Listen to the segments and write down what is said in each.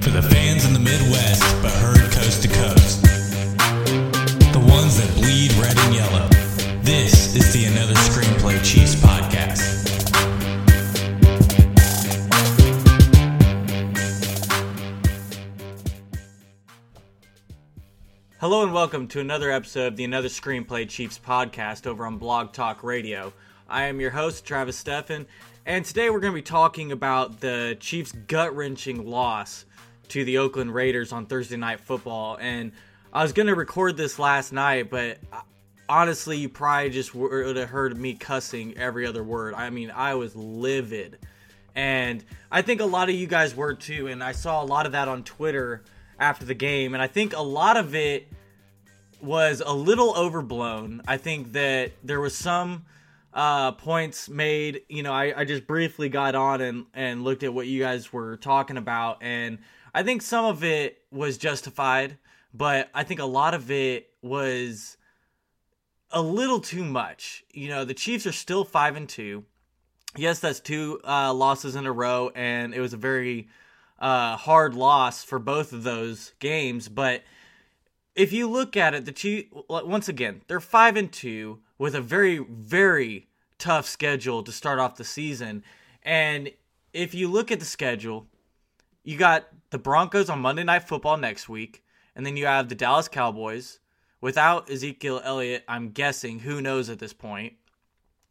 For the fans in the Midwest, but heard coast to coast. The ones that bleed red and yellow. This is the Another Screenplay Chiefs podcast. Hello and welcome to another episode of the Another Screenplay Chiefs podcast over on Blog Talk Radio. I am your host, Travis Steffen, and today we're going to be talking about the Chiefs' gut wrenching loss to the Oakland Raiders on Thursday Night Football. And I was going to record this last night, but honestly, you probably just would have heard me cussing every other word. I mean, I was livid. And I think a lot of you guys were too. And I saw a lot of that on Twitter after the game. And I think a lot of it was a little overblown. I think that there was some uh, points made. You know, I, I just briefly got on and, and looked at what you guys were talking about. And I think some of it was justified, but I think a lot of it was a little too much. You know, the Chiefs are still 5 and 2. Yes, that's two uh, losses in a row, and it was a very uh, hard loss for both of those games. But if you look at it, the Chiefs once again they're five and two with a very very tough schedule to start off the season. And if you look at the schedule, you got the Broncos on Monday Night Football next week, and then you have the Dallas Cowboys without Ezekiel Elliott. I'm guessing who knows at this point.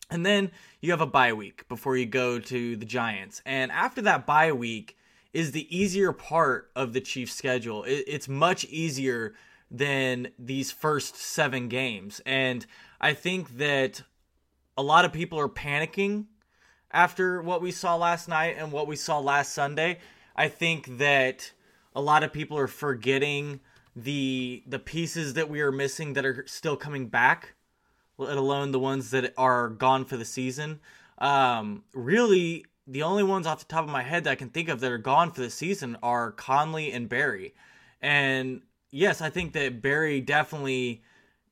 And then you have a bye week before you go to the Giants. And after that bye week is the easier part of the Chiefs' schedule. It's much easier than these first seven games. And I think that a lot of people are panicking after what we saw last night and what we saw last Sunday. I think that a lot of people are forgetting the the pieces that we are missing that are still coming back let alone the ones that are gone for the season. Um, really, the only ones off the top of my head that I can think of that are gone for the season are Conley and Berry. And yes, I think that Berry definitely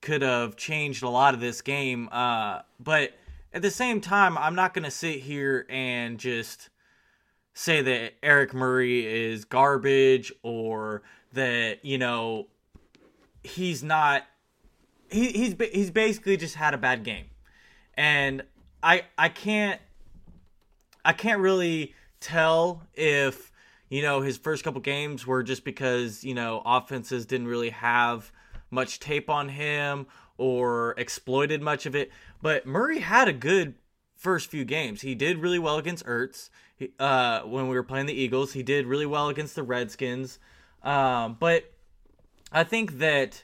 could have changed a lot of this game. Uh, but at the same time, I'm not going to sit here and just say that Eric Murray is garbage or that, you know, he's not he, he's he's basically just had a bad game, and I I can't I can't really tell if you know his first couple games were just because you know offenses didn't really have much tape on him or exploited much of it. But Murray had a good first few games. He did really well against Ertz. Uh, when we were playing the Eagles, he did really well against the Redskins. Um, but I think that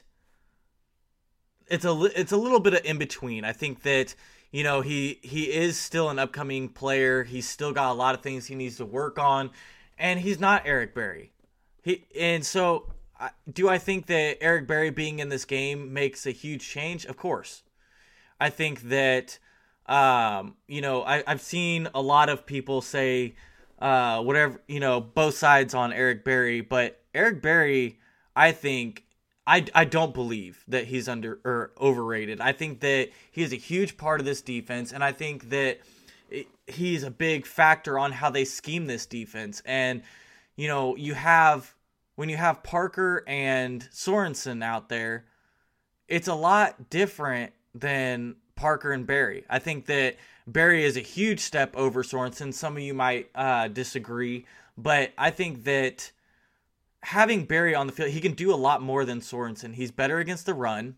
it's a it's a little bit of in between. I think that you know he he is still an upcoming player. He's still got a lot of things he needs to work on, and he's not Eric Berry. He and so do I think that Eric Berry being in this game makes a huge change? Of course. I think that um, you know I, I've seen a lot of people say uh, whatever you know both sides on Eric Berry, but Eric Berry I think I, I don't believe that he's under or overrated. I think that he is a huge part of this defense, and I think that it, he's a big factor on how they scheme this defense. And you know, you have when you have Parker and Sorensen out there, it's a lot different than Parker and Berry. I think that Berry is a huge step over Sorensen. Some of you might uh, disagree, but I think that having Berry on the field, he can do a lot more than Sorensen. He's better against the run.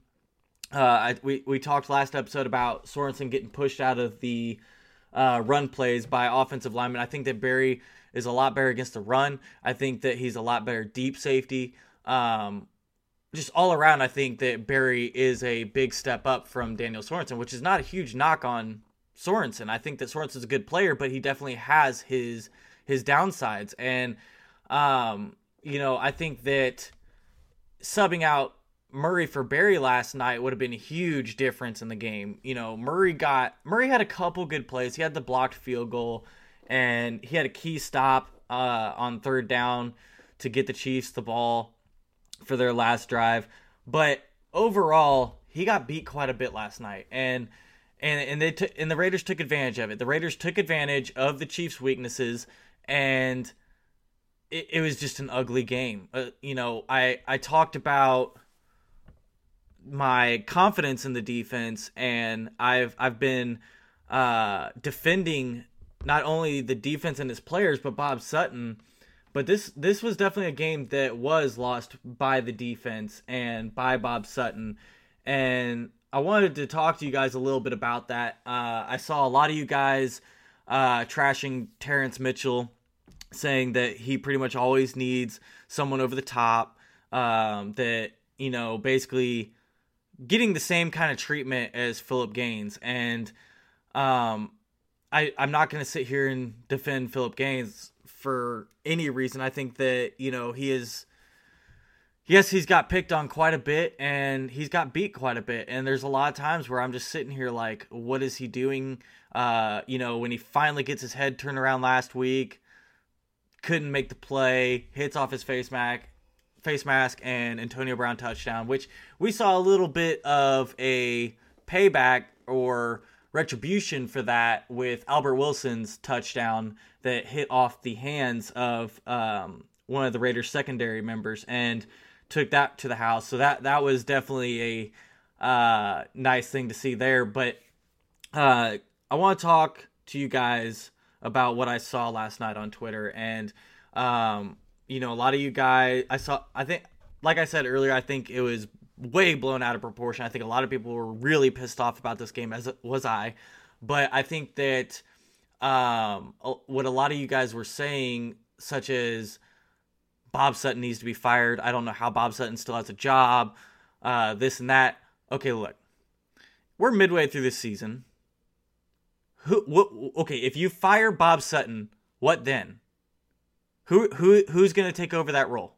Uh, I, we we talked last episode about Sorensen getting pushed out of the uh, run plays by offensive linemen. I think that Berry is a lot better against the run. I think that he's a lot better deep safety. Um, just all around, I think that Berry is a big step up from Daniel Sorensen, which is not a huge knock on Sorensen. I think that Sorensen's a good player, but he definitely has his his downsides. And um, you know, I think that subbing out Murray for Berry last night would have been a huge difference in the game. You know, Murray got Murray had a couple good plays. He had the blocked field goal and he had a key stop uh, on third down to get the Chiefs the ball for their last drive. But overall, he got beat quite a bit last night. And and and they t- and the Raiders took advantage of it. The Raiders took advantage of the Chiefs' weaknesses and it, it was just an ugly game. Uh, you know, I I talked about my confidence in the defense, and I've I've been uh, defending not only the defense and its players, but Bob Sutton. But this this was definitely a game that was lost by the defense and by Bob Sutton, and I wanted to talk to you guys a little bit about that. Uh, I saw a lot of you guys uh, trashing Terrance Mitchell, saying that he pretty much always needs someone over the top. Um, that you know, basically getting the same kind of treatment as Phillip Gaines, and um, I I'm not going to sit here and defend Phillip Gaines for any reason. I think that you know he is. Yes, he's got picked on quite a bit and he's got beat quite a bit. And there's a lot of times where I'm just sitting here like, what is he doing? Uh, you know, when he finally gets his head turned around last week, couldn't make the play, hits off his face mask, face mask, and Antonio Brown touchdown, which we saw a little bit of a payback or retribution for that with Albert Wilson's touchdown that hit off the hands of um, one of the Raiders secondary members and took that to the house. So that that was definitely a uh, nice thing to see there. But uh, I want to talk to you guys about what I saw last night on Twitter and um, you know, a lot of you guys, I saw, I think, like I said earlier, I think it was way blown out of proportion. I think a lot of people were really pissed off about this game, as was I. But I think that um, what a lot of you guys were saying, such as Bob Sutton needs to be fired. I don't know how Bob Sutton still has a job. Uh, this and that. Okay, look, we're midway through this season. Who? What? Okay, if you fire Bob Sutton, what then? Who who who's going to take over that role?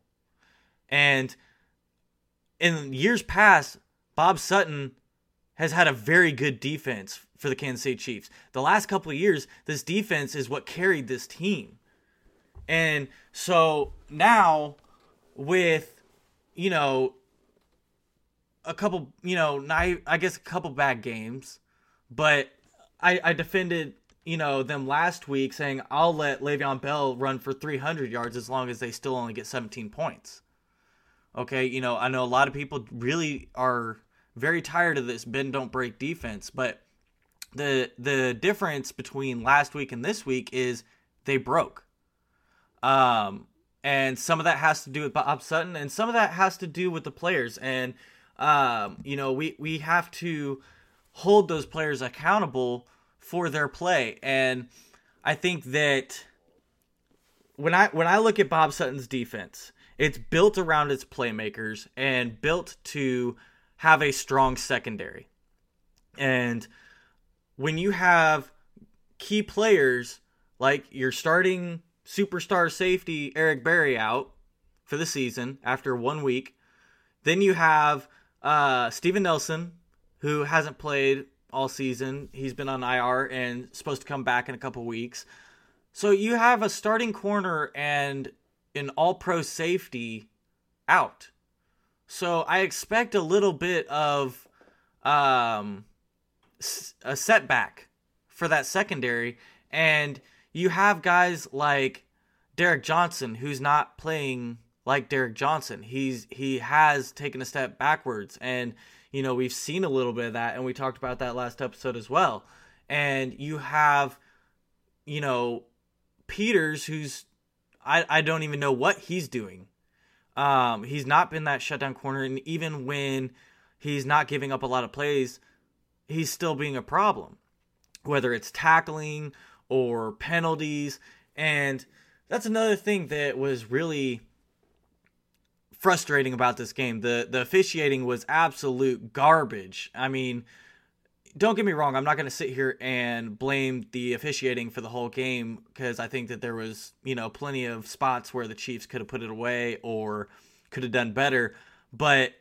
And in years past, Bob Sutton has had a very good defense for the Kansas City Chiefs. The last couple of years, this defense is what carried this team. And so now with you know a couple, you know, I guess a couple bad games, but I, I defended you know them last week saying I'll let Le'Veon Bell run for 300 yards as long as they still only get 17 points. Okay, you know I know a lot of people really are very tired of this bend don't break defense, but the the difference between last week and this week is they broke. Um, and some of that has to do with Bob Sutton, and some of that has to do with the players. And um, you know we we have to hold those players accountable for their play. And I think that when I when I look at Bob Sutton's defense, it's built around its playmakers and built to have a strong secondary. And when you have key players like your starting superstar safety Eric Berry out for the season after one week, then you have uh, Steven Nelson, who hasn't played all season. He's been on IR and supposed to come back in a couple weeks. So you have a starting corner and an all pro safety out. So I expect a little bit of um, a setback for that secondary. And you have guys like Derrick Johnson, who's not playing like Derrick Johnson. He's he has taken a step backwards and you know, we've seen a little bit of that, and we talked about that last episode as well. And you have, you know, Peters, who's I, I don't even know what he's doing. Um, he's not been that shutdown corner, and even when he's not giving up a lot of plays, he's still being a problem, whether it's tackling or penalties. And that's another thing that was really frustrating about this game. The the officiating was absolute garbage. I mean, don't get me wrong, I'm not going to sit here and blame the officiating for the whole game because I think that there was, you know, plenty of spots where the Chiefs could have put it away or could have done better, but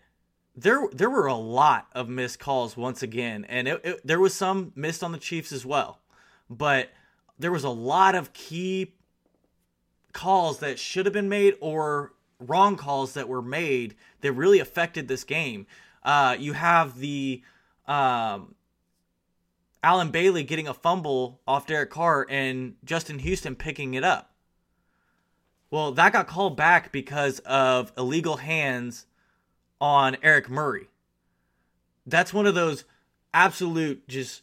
there there were a lot of missed calls once again, and it, it, there was some missed on the Chiefs as well, but there was a lot of key calls that should have been made or wrong calls that were made that really affected this game. Uh, you have the um, Allen Bailey getting a fumble off Derek Carr and Justin Houston picking it up. Well, that got called back because of illegal hands on Eric Murray. That's one of those absolute just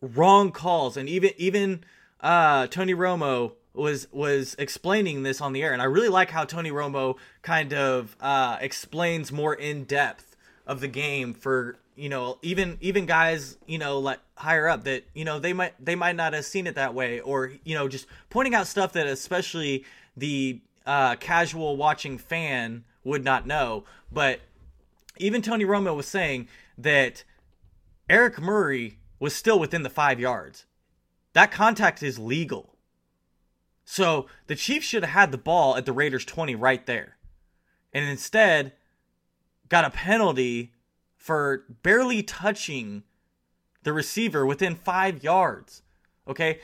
wrong calls and even even uh, Tony Romo was was explaining this on the air and I really like how Tony Romo kind of uh, explains more in depth of the game for you know even even guys you know like higher up that you know they might they might not have seen it that way or you know just pointing out stuff that especially the uh, casual watching fan would not know but even Tony Romo was saying that Eric Murray was still within the five yards. That contact is legal. So the Chiefs should have had the ball at the Raiders 20 right there. And instead, got a penalty for barely touching the receiver within five yards. Okay?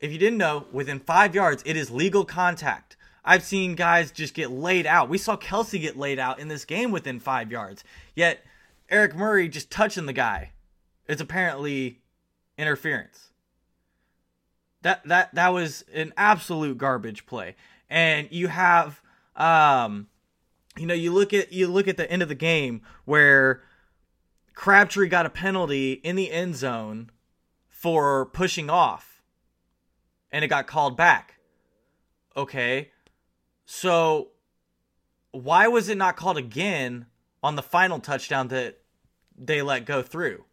If you didn't know, within five yards, it is legal contact. I've seen guys just get laid out. We saw Kelce get laid out in this game within five yards. Yet Eric Murray just touching the guy. It's apparently interference. That that that was an absolute garbage play. And you have um you know, you look at you look at the end of the game where Crabtree got a penalty in the end zone for pushing off and it got called back. Okay. So why was it not called again on the final touchdown that they let go through?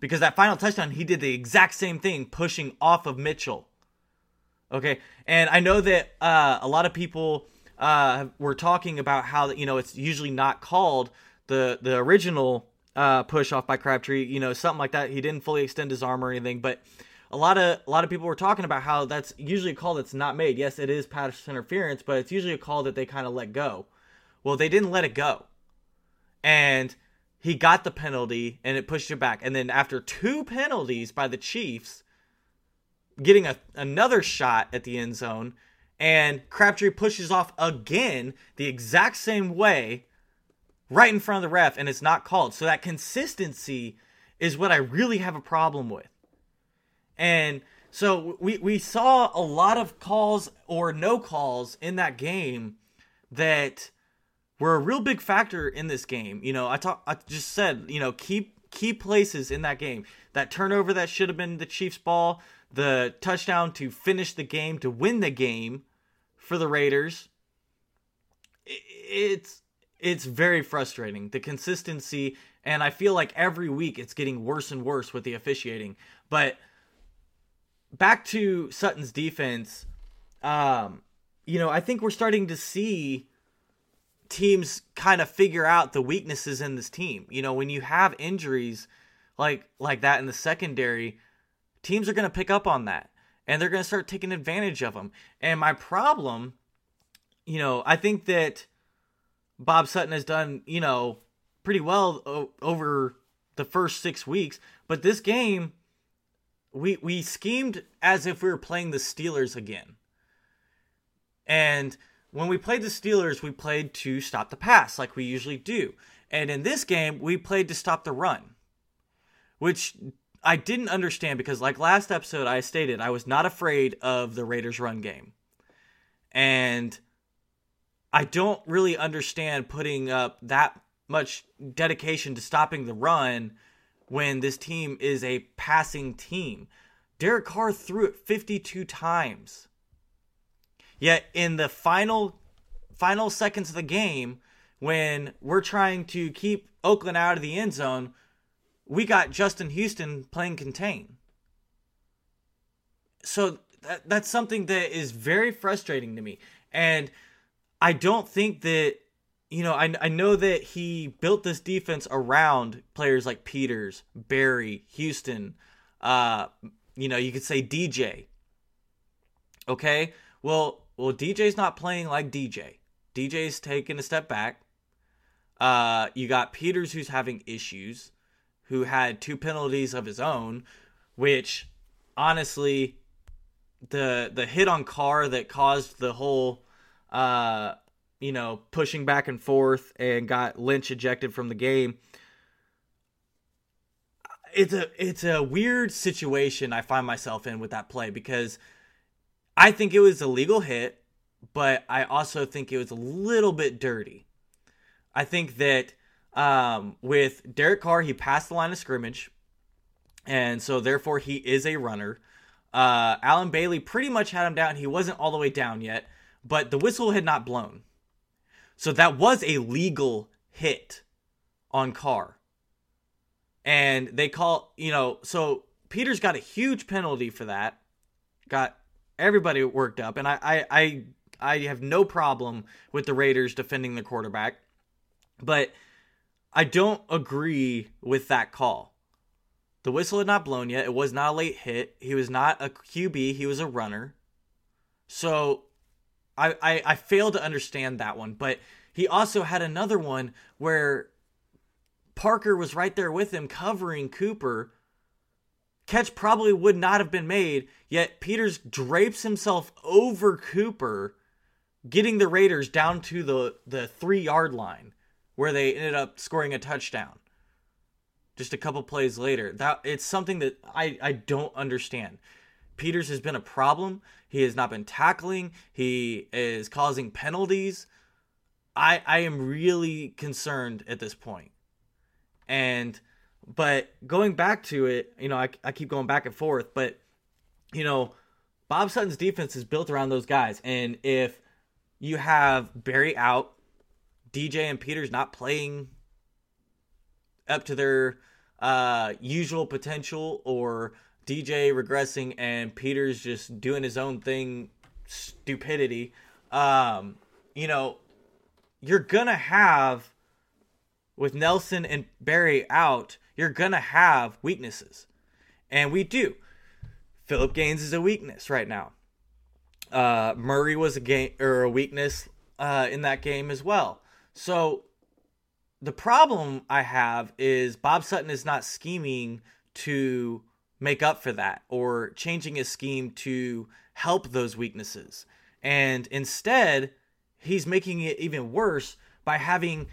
Because that final touchdown, he did the exact same thing, pushing off of Mitchell. Okay, and I know that uh, a lot of people uh, were talking about how you know it's usually not called the the original uh, push off by Crabtree, you know, something like that. He didn't fully extend his arm or anything, but a lot of a lot of people were talking about how that's usually a call that's not made. Yes, it is pass interference, but it's usually a call that they kind of let go. Well, they didn't let it go, and he got the penalty, and it pushed it back. And then after two penalties by the Chiefs, getting a, another shot at the end zone, and Crabtree pushes off again the exact same way, right in front of the ref, and it's not called. So that consistency is what I really have a problem with. And so we, we saw a lot of calls or no calls in that game that were a real big factor in this game. You know, I talk I just said, you know, key key places in that game. That turnover that should have been the Chiefs ball, the touchdown to finish the game, to win the game for the Raiders. It's it's very frustrating. The consistency and I feel like every week it's getting worse and worse with the officiating. But back to Sutton's defense, um, you know, I think we're starting to see teams kind of figure out the weaknesses in this team. You know, when you have injuries like like that in the secondary, teams are going to pick up on that and they're going to start taking advantage of them. And my problem, you know, I think that Bob Sutton has done, you know, pretty well o- over the first 6 weeks, but this game we we schemed as if we were playing the Steelers again. And when we played the Steelers, we played to stop the pass like we usually do. And in this game, we played to stop the run. Which I didn't understand because like last episode I stated I was not afraid of the Raiders run game. And I don't really understand putting up that much dedication to stopping the run when this team is a passing team. Derek Carr threw it 52 times. Yet in the final final seconds of the game, when we're trying to keep Oakland out of the end zone, we got Justin Houston playing contain. So that, that's something that is very frustrating to me. And I don't think that you know, I, I know that he built this defense around players like Peters, Berry, Houston, uh, you know, you could say DJ. Okay? Well, well, DJ's not playing like DJ. DJ's taking a step back. Uh, you got Peters who's having issues, who had two penalties of his own, which honestly, the the hit on Carr that caused the whole uh you know, pushing back and forth and got Lynch ejected from the game. It's a it's a weird situation I find myself in with that play because I think it was a legal hit but I also think it was a little bit dirty. I think that um, with Derek Carr, he passed the line of scrimmage, and so therefore he is a runner. Uh, Allen Bailey pretty much had him down. He wasn't all the way down yet, but the whistle had not blown. So that was a legal hit on Carr. And they call, you know, so Peters got a huge penalty for that. Got everybody worked up. And I I I, I have no problem with the Raiders defending the quarterback. But I don't agree with that call. The whistle had not blown yet. It was not a late hit. He was not a QB. He was a runner. So I, I, I fail to understand that one. But he also had another one where Parker was right there with him covering Cooper. Catch probably would not have been made, yet Peters drapes himself over Cooper, getting the Raiders down to the, the three yard line where they ended up scoring a touchdown just a couple plays later. That it's something that I, I don't understand. Peters has been a problem. He has not been tackling. He is causing penalties. I I am really concerned at this point. And but going back to it, you know, I, I keep going back and forth, but you know, Bob Sutton's defense is built around those guys. And if you have Berry out, DJ and Peters not playing up to their uh, usual potential, or DJ regressing and Peters just doing his own thing, stupidity, um, you know, you're gonna have with Nelson and Berry out, you're gonna have weaknesses, and we do. Phillip Gaines is a weakness right now. Uh, Murray was a game or a weakness uh, in that game as well. So the problem I have is Bob Sutton is not scheming to make up for that or changing his scheme to help those weaknesses. And instead, he's making it even worse by having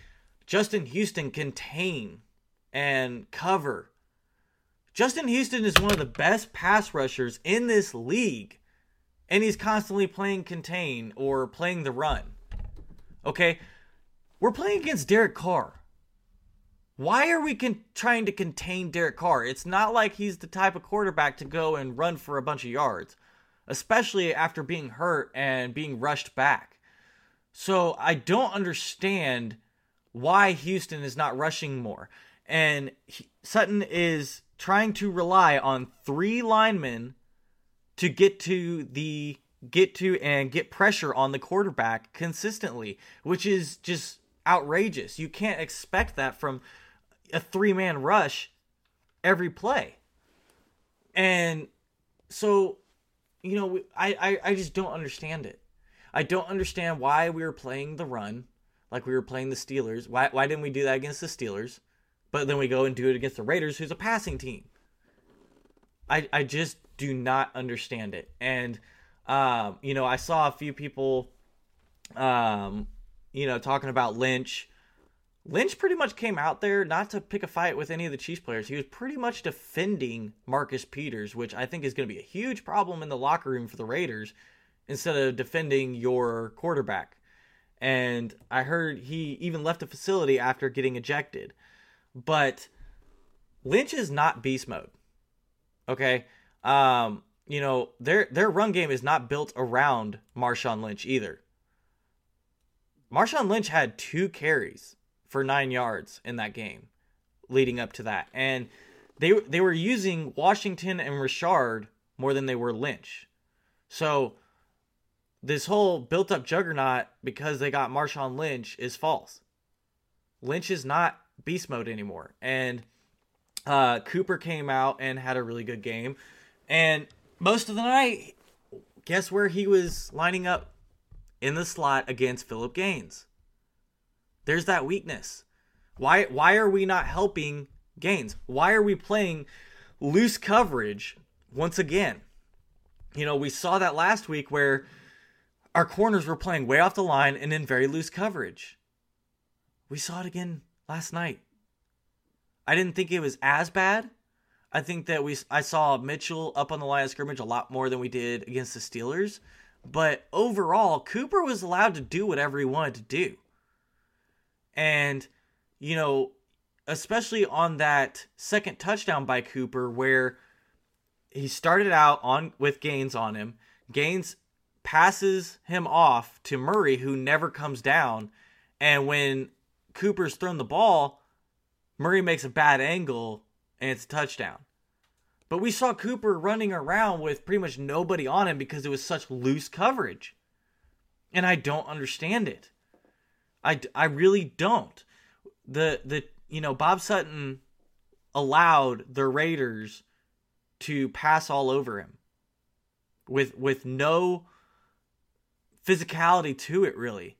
Justin Houston contain and cover. Justin Houston is one of the best pass rushers in this league, and he's constantly playing contain or playing the run. Okay, we're playing against Derek Carr. Why are we con- trying to contain Derek Carr? It's not like he's the type of quarterback to go and run for a bunch of yards, especially after being hurt and being rushed back. So I don't understand why Houston is not rushing more. And he, Sutton is trying to rely on three linemen to get to the get to and get pressure on the quarterback consistently, which is just outrageous. You can't expect that from a three man rush every play. And so, you know, I, I, I just don't understand it. I don't understand why we were playing the run like we were playing the Steelers. Why, why didn't we do that against the Steelers? But then we go and do it against the Raiders, who's a passing team. I, I just do not understand it. And, um, you know, I saw a few people, um, you know, talking about Lynch Lynch pretty much came out there not to pick a fight with any of the Chiefs players. He was pretty much defending Marcus Peters, which I think is going to be a huge problem in the locker room for the Raiders instead of defending your quarterback. And I heard he even left the facility after getting ejected. But Lynch is not beast mode. Okay? Um, you know, their their run game is not built around Marshawn Lynch either. Marshawn Lynch had two carries for nine yards in that game leading up to that. And they they were using Washington and Richard more than they were Lynch. So this whole built up juggernaut because they got Marshawn Lynch is false. Lynch is not beast mode anymore. And uh, Cooper came out and had a really good game. And most of the night, guess where he was lining up? In the slot against Phillip Gaines. There's that weakness. Why why are we not helping Gaines? Why are we playing loose coverage once again? You know, we saw that last week where our corners were playing way off the line and in very loose coverage. We saw it again last night. I didn't think it was as bad. I think that we I saw Mitchell up on the line of scrimmage a lot more than we did against the Steelers, But overall, Cooper was allowed to do whatever he wanted to do. And, you know, especially on that second touchdown by Cooper where he started out on with Gaines on him. Gaines passes him off to Murray who never comes down and when Cooper's thrown the ball, Murray makes a bad angle and it's a touchdown. But we saw Cooper running around with pretty much nobody on him because it was such loose coverage. And I don't understand it. I, I really don't. The the you know Bob Sutton allowed the Raiders to pass all over him with with no physicality to it really.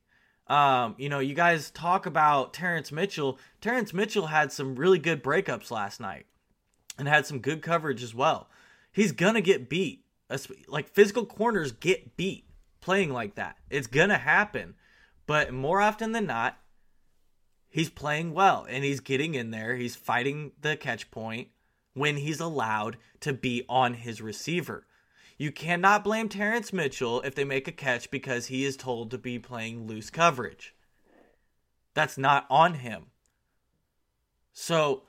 Um, you know, you guys talk about Terrance Mitchell. Terrance Mitchell had some really good breakups last night and had some good coverage as well. He's gonna get beat. Like physical corners get beat playing like that. It's gonna happen. But more often than not, he's playing well and he's getting in there. He's fighting the catch point when he's allowed to be on his receiver. You cannot blame Terrance Mitchell if they make a catch because he is told to be playing loose coverage. That's not on him. So,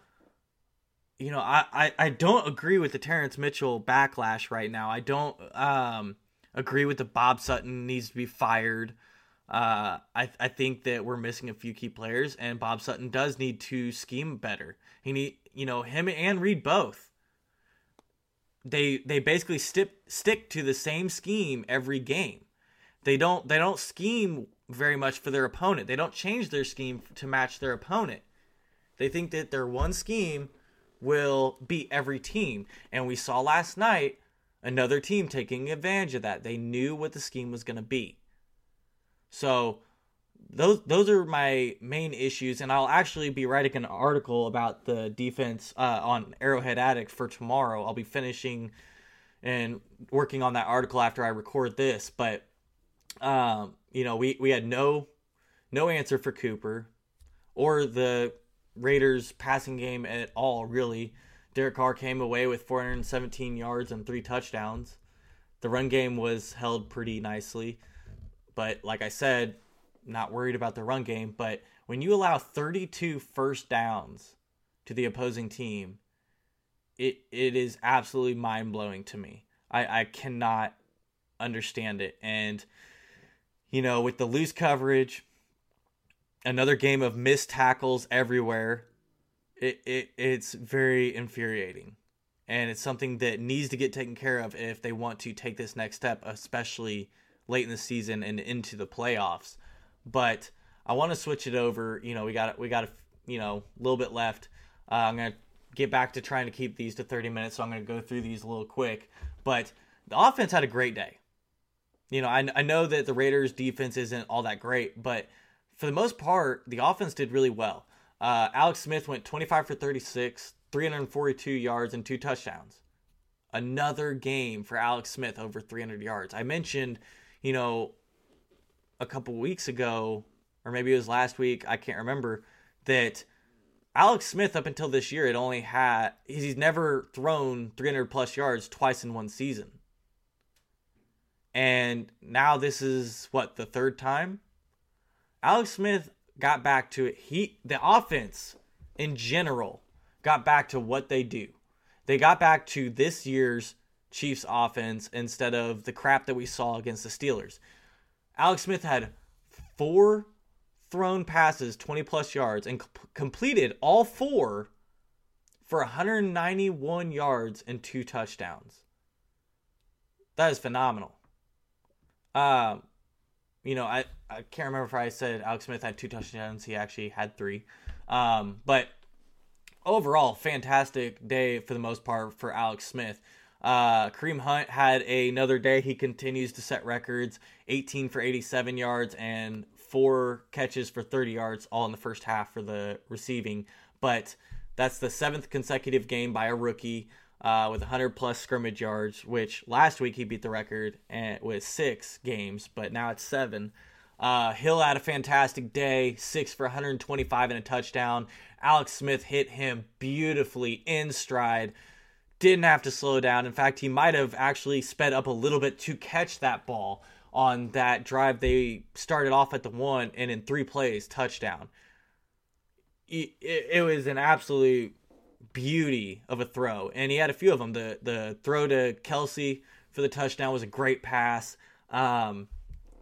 you know, I, I, I don't agree with the Terrance Mitchell backlash right now. I don't um, agree with the Bob Sutton needs to be fired. Uh, I, I think that we're missing a few key players, and Bob Sutton does need to scheme better. He need, you know, him and Reid both they they basically stick stick to the same scheme every game. They don't they don't scheme very much for their opponent. They don't change their scheme to match their opponent. They think that their one scheme will beat every team. And we saw last night another team taking advantage of that. They knew what the scheme was going to be. So those those are my main issues, and I'll actually be writing an article about the defense uh, on Arrowhead Addict for tomorrow. I'll be finishing and working on that article after I record this. But um, you know, we we had no no answer for Cooper or the Raiders passing game at all. Really, Derek Carr came away with 417 yards and three touchdowns. The run game was held pretty nicely, but like I said, not worried about the run game, but when you allow 32 first downs to the opposing team, it it is absolutely mind blowing to me. I, I cannot understand it. And, you know, with the loose coverage, another game of missed tackles everywhere, it, it it's very infuriating. And it's something that needs to get taken care of if they want to take this next step, especially late in the season and into the playoffs but I want to switch it over. You know, we got we got a you know a little bit left. Uh, I'm gonna get back to trying to keep these to 30 minutes, so I'm gonna go through these a little quick. But the offense had a great day. You know, I, I know that the Raiders' defense isn't all that great, but for the most part, the offense did really well. Uh, Alex Smith went 25 for 36, 342 yards, and two touchdowns. Another game for Alex Smith over 300 yards. I mentioned, you know, a couple weeks ago, or maybe it was last week, I can't remember, that Alex Smith up until this year had only had he's never thrown 300 plus yards twice in one season. And now this is what the third time Alex Smith got back to it. He the offense in general got back to what they do. They got back to this year's Chiefs offense instead of the crap that we saw against the Steelers. Alex Smith had four thrown passes, 20 plus yards, and completed all four for 191 yards and two touchdowns. That is phenomenal. Um, you know, I, I can't remember if I said Alex Smith had two touchdowns. He actually had three. Um, but overall, fantastic day for the most part for Alex Smith. Uh, Kareem Hunt had another day. He continues to set records 18 for 87 yards and four catches for 30 yards, all in the first half for the receiving. But that's the seventh consecutive game by a rookie uh, with 100 plus scrimmage yards, which last week he beat the record with six games, but now it's seven. Uh, Hill had a fantastic day, six for 125 and a touchdown. Alex Smith hit him beautifully in stride didn't have to slow down. In fact, he might have actually sped up a little bit to catch that ball on that drive. They started off at the one, and in three plays, touchdown. It, was an absolute beauty of a throw, and he had a few of them. The the throw to Kelce for the touchdown was a great pass. Um,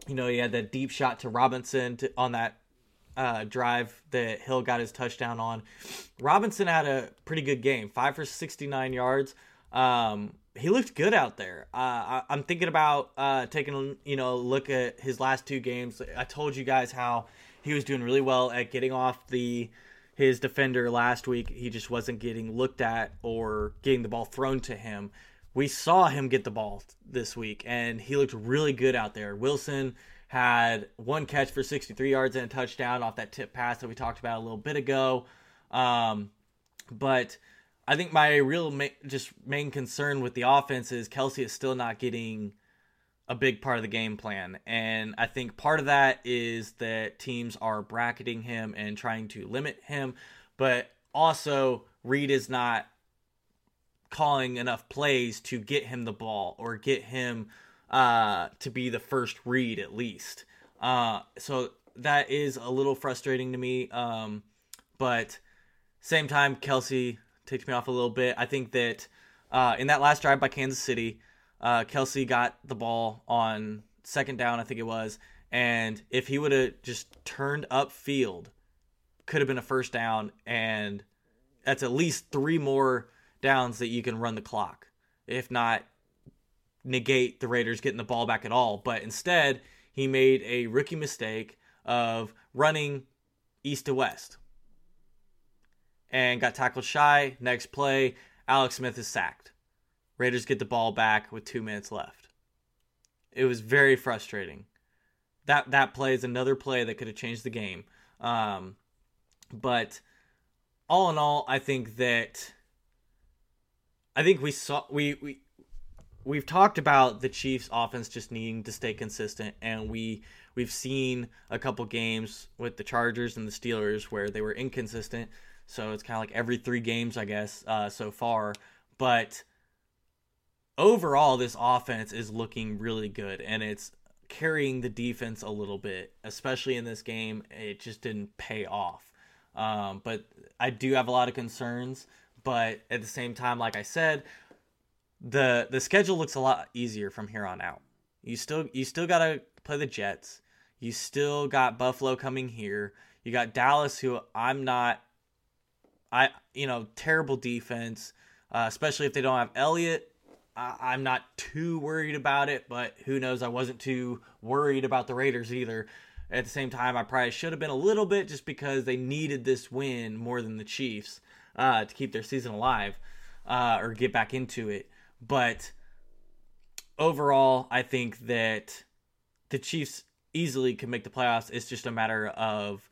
you know, he had that deep shot to Robinson to, on that uh, drive that Hill got his touchdown on. Robinson had a pretty good game, five for 69 yards. Um, he looked good out there. Uh, I, am thinking about uh, taking you know look at his last two games. I told you guys how he was doing really well at getting off the his defender last week. He just wasn't getting looked at or getting the ball thrown to him. We saw him get the ball this week, and he looked really good out there. Wilson had one catch for 63 yards and a touchdown off that tip pass that we talked about a little bit ago. Um, but I think my real ma- just main concern with the offense is Kelce is still not getting a big part of the game plan. And I think part of that is that teams are bracketing him and trying to limit him, but also Reid is not calling enough plays to get him the ball or get him uh, to be the first read at least. Uh, so that is a little frustrating to me. Um, but same time, Kelce takes me off a little bit. I think that uh, in that last drive by Kansas City, uh, Kelce got the ball on second down, I think it was, and if he would have just turned up field, could have been a first down, and that's at least three more downs that you can run the clock. If not, negate the Raiders getting the ball back at all. But instead, he made a rookie mistake of running east to west and got tackled shy. Next play, Alex Smith is sacked. Raiders get the ball back with two minutes left. It was very frustrating. That that play is another play that could have changed the game. Um, but all in all, I think that I think we saw we we we've talked about the Chiefs offense just needing to stay consistent and we we've seen a couple games with the Chargers and the Steelers where they were inconsistent. So it's kind of like every 3 games I guess uh, so far, but overall this offense is looking really good and it's carrying the defense a little bit, especially in this game. It just didn't pay off. Um, but I do have a lot of concerns. But at the same time, like I said, the the schedule looks a lot easier from here on out. You still you still got to play the Jets. You still got Buffalo coming here. You got Dallas who I'm not I you know, terrible defense, uh, especially if they don't have Elliott. I, am not too worried about it, but who knows? I wasn't too worried about the Raiders either. At the same time, I probably should have been a little bit just because they needed this win more than the Chiefs uh, to keep their season alive uh, or get back into it. But overall, I think that the Chiefs easily can make the playoffs. It's just a matter of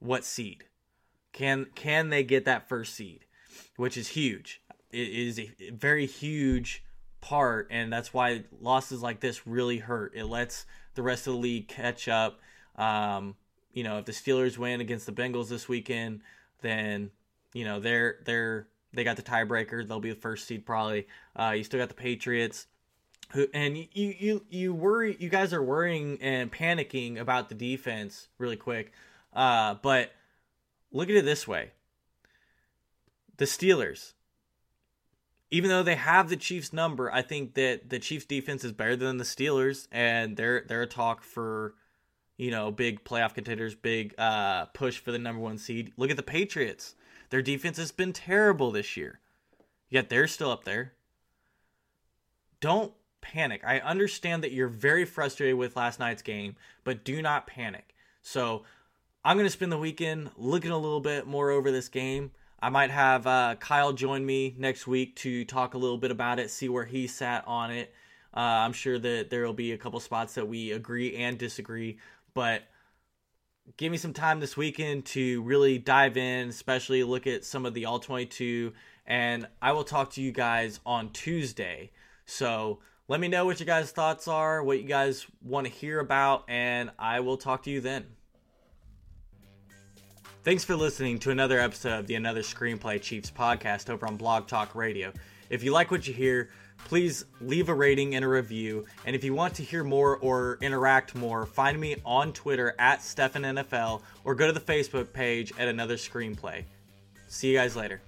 what seed. Can can they get that first seed, which is huge. It is a very huge part, and that's why losses like this really hurt. It lets the rest of the league catch up. Um, you know, if the Steelers win against the Bengals this weekend, then you know they're they're they got the tiebreaker. They'll be the first seed probably. Uh, you still got the Patriots. Who, and you, you you worry you guys are worrying and panicking about the defense really quick. Uh, but look at it this way. The Steelers, even though they have the Chiefs number, I think that the Chiefs defense is better than the Steelers and they're they're a talk for you know, big playoff contenders, big uh, push for the number 1 seed. Look at the Patriots. Their defense has been terrible this year, yet they're still up there. Don't panic. I understand that you're very frustrated with last night's game, but do not panic. So I'm going to spend the weekend looking a little bit more over this game. I might have uh, Kyle join me next week to talk a little bit about it, see where he sat on it. Uh, I'm sure that there will be a couple spots that we agree and disagree, but give me some time this weekend to really dive in, especially look at some of the all 22. And I will talk to you guys on Tuesday. So let me know what you guys' thoughts are, what you guys want to hear about, and I will talk to you then. Thanks for listening to another episode of the Another Screenplay Chiefs podcast over on Blog Talk Radio. If you like what you hear, please leave a rating and a review. And if you want to hear more or interact more, find me on Twitter at StefanNFL or go to the Facebook page at Another Screenplay. See you guys later.